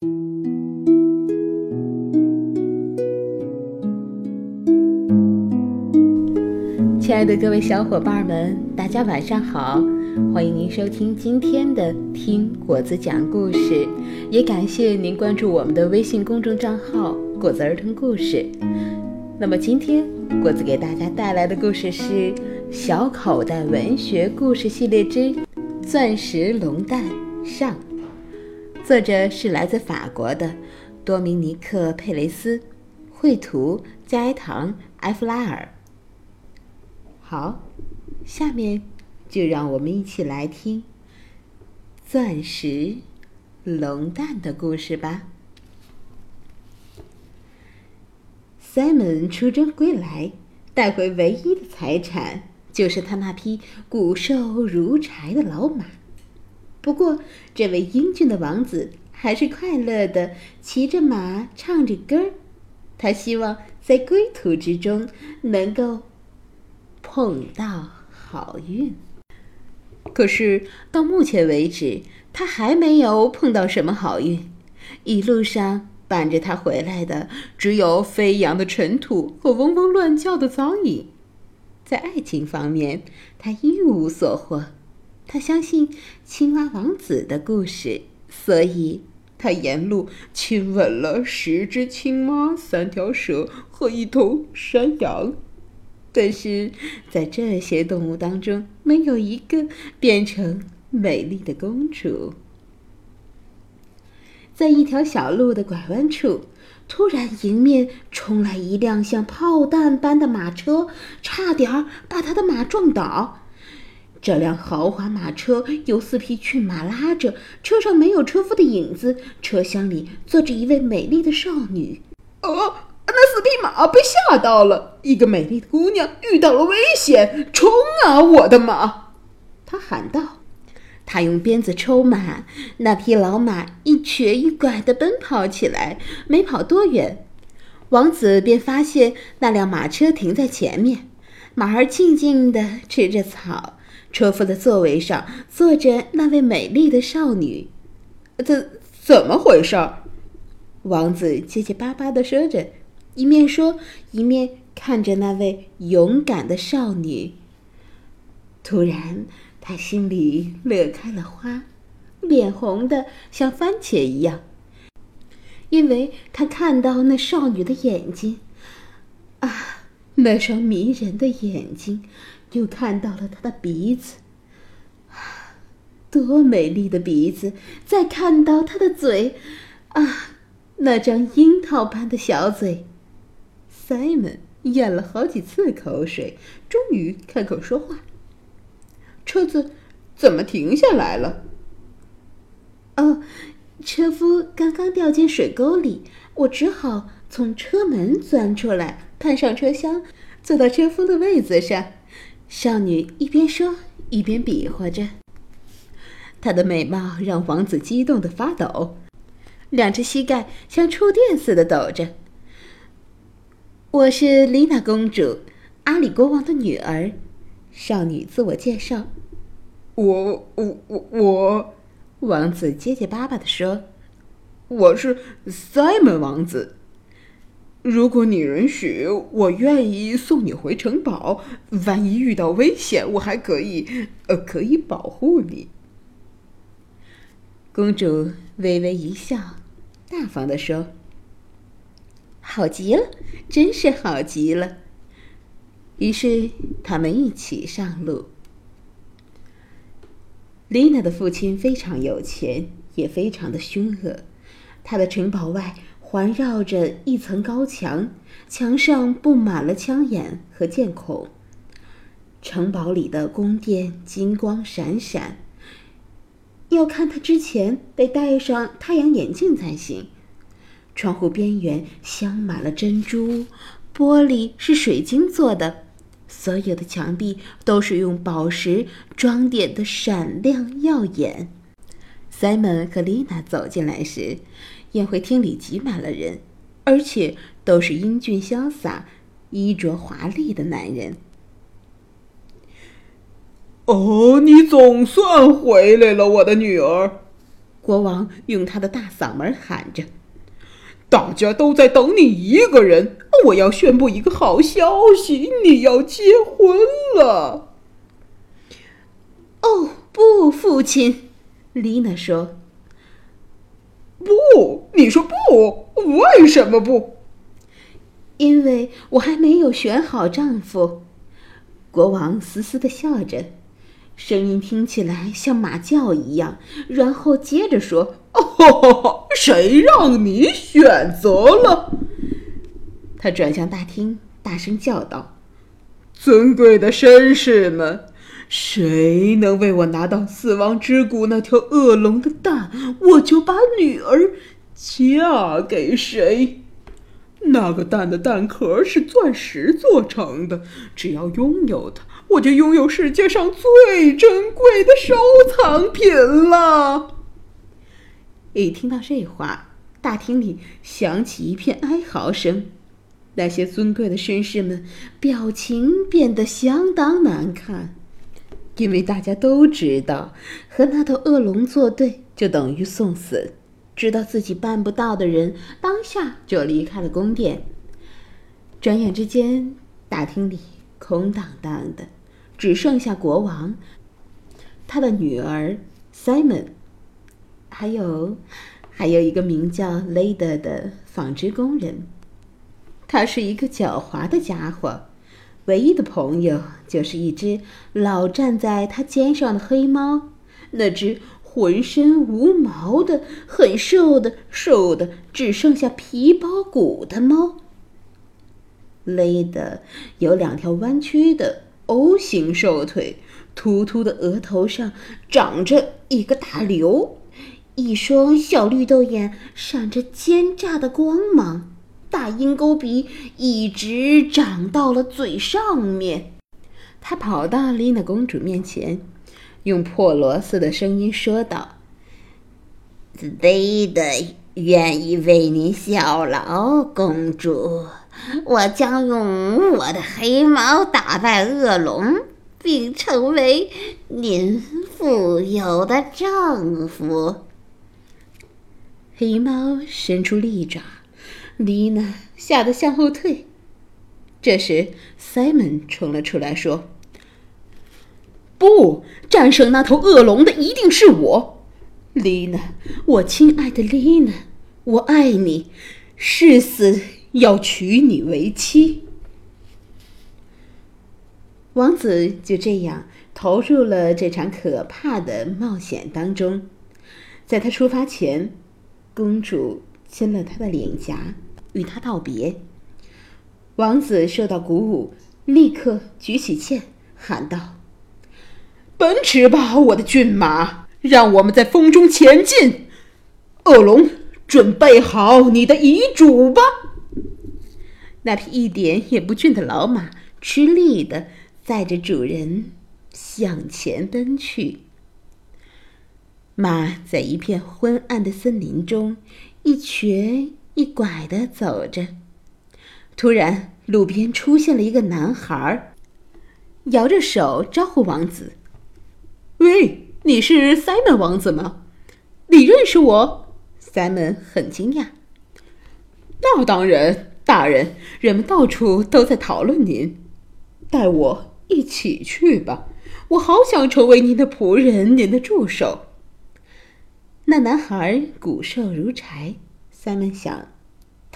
亲爱的各位小伙伴们，大家晚上好！欢迎您收听今天的《听果子讲故事》，也感谢您关注我们的微信公众账号“果子儿童故事”。那么今天果子给大家带来的故事是《小口袋文学故事系列之钻石龙蛋上》，作者是来自法国的多明尼克·佩雷斯，绘图加埃唐·埃弗拉尔。好，下面就让我们一起来听钻石龙蛋的故事吧。Simon 出征归来，带回唯一的财产就是他那匹骨瘦如柴的老马。不过，这位英俊的王子还是快乐的骑着马，唱着歌。他希望在归途之中能够。碰到好运，可是到目前为止，他还没有碰到什么好运。一路上伴着他回来的，只有飞扬的尘土和嗡嗡乱叫的苍蝇。在爱情方面，他一无所获。他相信青蛙王子的故事，所以他沿路亲吻了十只青蛙、三条蛇和一头山羊。但是在这些动物当中，没有一个变成美丽的公主。在一条小路的拐弯处，突然迎面冲来一辆像炮弹般的马车，差点把他的马撞倒。这辆豪华马车由四匹骏马拉着，车上没有车夫的影子，车厢里坐着一位美丽的少女。哦。那四匹马被吓到了，一个美丽的姑娘遇到了危险，冲啊，我的马！他喊道。他用鞭子抽马，那匹老马一瘸一拐地奔跑起来。没跑多远，王子便发现那辆马车停在前面，马儿静静地吃着草，车夫的座位上坐着那位美丽的少女。怎怎么回事？王子结结巴巴地说着。一面说，一面看着那位勇敢的少女。突然，他心里乐开了花，脸红的像番茄一样，因为他看到那少女的眼睛，啊，那双迷人的眼睛，又看到了他的鼻子，啊，多美丽的鼻子！再看到他的嘴，啊，那张樱桃般的小嘴。Simon 咽了好几次口水，终于开口说话：“车子怎么停下来了？”“哦，车夫刚刚掉进水沟里，我只好从车门钻出来，攀上车厢，坐到车夫的位子上。”少女一边说一边比划着，她的美貌让王子激动的发抖，两只膝盖像触电似的抖着。我是丽娜公主，阿里国王的女儿。少女自我介绍。我我我我，王子结结巴巴的说：“我是 Simon 王子。如果你允许，我愿意送你回城堡。万一遇到危险，我还可以呃，可以保护你。”公主微微一笑，大方的说。好极了，真是好极了。于是他们一起上路。丽娜的父亲非常有钱，也非常的凶恶。他的城堡外环绕着一层高墙，墙上布满了枪眼和箭孔。城堡里的宫殿金光闪闪，要看他之前得戴上太阳眼镜才行。窗户边缘镶满了珍珠，玻璃是水晶做的，所有的墙壁都是用宝石装点的，闪亮耀眼。Simon 和丽娜走进来时，宴会厅里挤满了人，而且都是英俊潇洒、衣着华丽的男人。哦，你总算回来了，我的女儿。国王用他的大嗓门喊着：“大家都在等你一个人！我要宣布一个好消息，你要结婚了！”哦，不，父亲，丽娜说。不，你说不？为什么不？因为我还没有选好丈夫。国王嘶嘶的笑着，声音听起来像马叫一样，然后接着说：“哦，谁让你选择了？”他转向大厅，大声叫道：“尊贵的绅士们！”谁能为我拿到死亡之谷那条恶龙的蛋，我就把女儿嫁给谁。那个蛋的蛋壳是钻石做成的，只要拥有它，我就拥有世界上最珍贵的收藏品了。一听到这话，大厅里响起一片哀嚎声，那些尊贵的绅士们表情变得相当难看。因为大家都知道，和那头恶龙作对就等于送死。知道自己办不到的人，当下就离开了宫殿。转眼之间，大厅里空荡荡的，只剩下国王、他的女儿 Simon，还有还有一个名叫 Leda 的纺织工人。他是一个狡猾的家伙。唯一的朋友就是一只老站在他肩上的黑猫，那只浑身无毛的、很瘦的、瘦的只剩下皮包骨的猫。勒的有两条弯曲的 O 型瘦腿，突突的额头上长着一个大瘤，一双小绿豆眼闪着奸诈的光芒。大鹰钩鼻一直长到了嘴上面。他跑到丽娜公主面前，用破锣似的声音说道：“贝德愿意为您效劳，公主。我将用我的黑猫打败恶龙，并成为您富有的丈夫。”黑猫伸出利爪。丽娜吓得向后退。这时，Simon 冲了出来，说：“不，战胜那头恶龙的一定是我，丽娜，我亲爱的丽娜，我爱你，誓死要娶你为妻。”王子就这样投入了这场可怕的冒险当中。在他出发前，公主亲了他的脸颊。与他道别，王子受到鼓舞，立刻举起剑，喊道：“奔驰吧，我的骏马！让我们在风中前进。恶龙，准备好你的遗嘱吧。”那匹一点也不俊的老马吃力的载着主人向前奔去。马在一片昏暗的森林中一瘸。一拐的走着，突然路边出现了一个男孩，摇着手招呼王子：“喂，你是 Simon 王子吗？你认识我？”Simon 很惊讶。“那当然，大人，人们到处都在讨论您。带我一起去吧，我好想成为您的仆人，您的助手。”那男孩骨瘦如柴。三门想，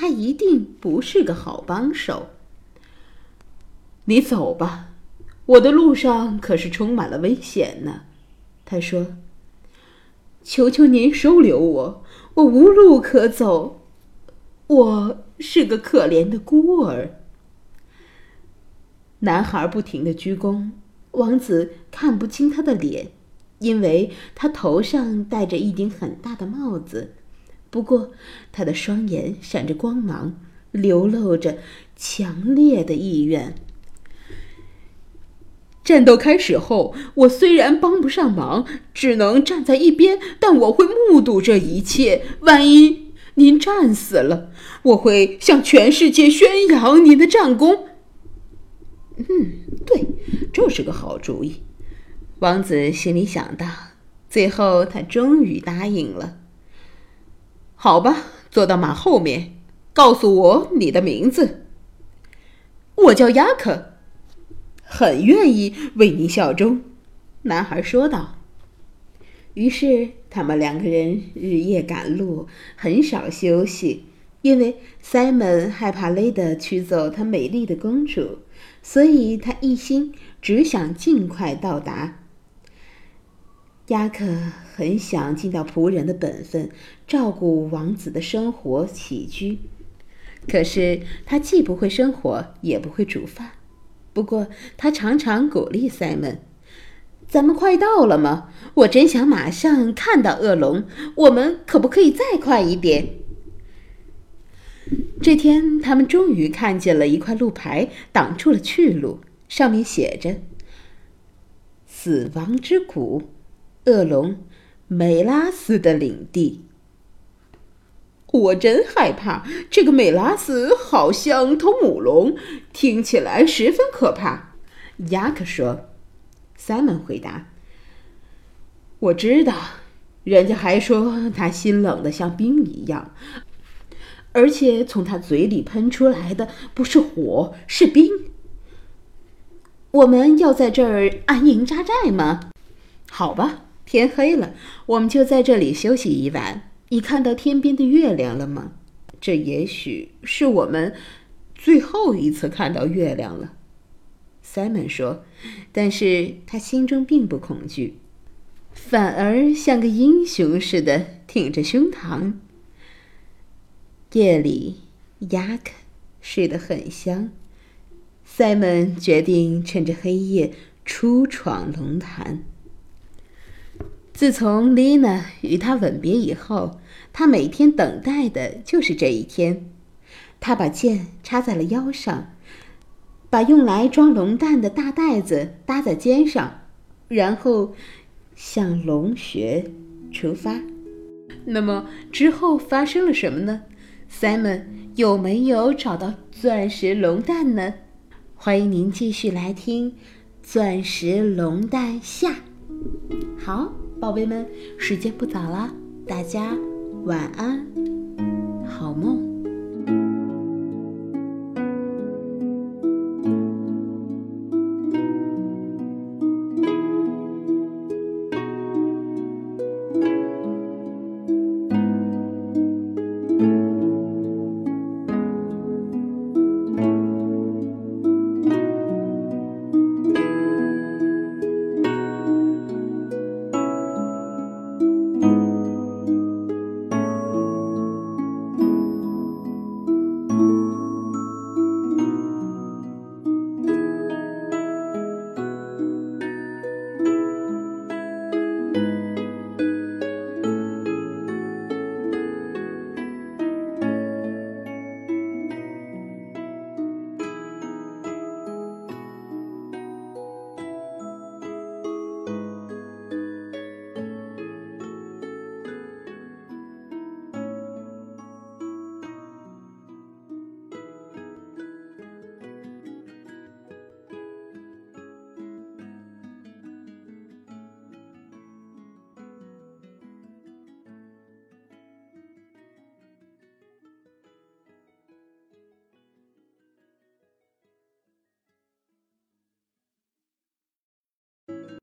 他一定不是个好帮手。你走吧，我的路上可是充满了危险呢。他说：“求求您收留我，我无路可走，我是个可怜的孤儿。”男孩不停的鞠躬，王子看不清他的脸，因为他头上戴着一顶很大的帽子。不过，他的双眼闪着光芒，流露着强烈的意愿。战斗开始后，我虽然帮不上忙，只能站在一边，但我会目睹这一切。万一您战死了，我会向全世界宣扬您的战功。嗯，对，这是个好主意。王子心里想到。最后，他终于答应了。好吧，坐到马后面，告诉我你的名字。我叫雅克，很愿意为您效忠。”男孩说道。于是，他们两个人日夜赶路，很少休息，因为 Simon 害怕累得娶走他美丽的公主，所以他一心只想尽快到达。雅克很想尽到仆人的本分，照顾王子的生活起居，可是他既不会生火，也不会煮饭。不过，他常常鼓励塞门。咱们快到了吗？我真想马上看到恶龙。我们可不可以再快一点？这天，他们终于看见了一块路牌，挡住了去路，上面写着“死亡之谷，恶龙美拉斯的领地”。我真害怕，这个美拉斯好像头母龙，听起来十分可怕。雅克说。Simon 回答：“我知道，人家还说他心冷的像冰一样，而且从他嘴里喷出来的不是火，是冰。我们要在这儿安营扎寨吗？好吧，天黑了，我们就在这里休息一晚。你看到天边的月亮了吗？这也许是我们最后一次看到月亮了。” Simon 说：“但是他心中并不恐惧，反而像个英雄似的挺着胸膛。”夜里，雅克睡得很香。Simon 决定趁着黑夜出闯龙潭。自从丽娜与他吻别以后，他每天等待的就是这一天。他把剑插在了腰上。把用来装龙蛋的大袋子搭在肩上，然后向龙穴出发。那么之后发生了什么呢？Simon 有没有找到钻石龙蛋呢？欢迎您继续来听《钻石龙蛋下》。好，宝贝们，时间不早了，大家晚安，好梦。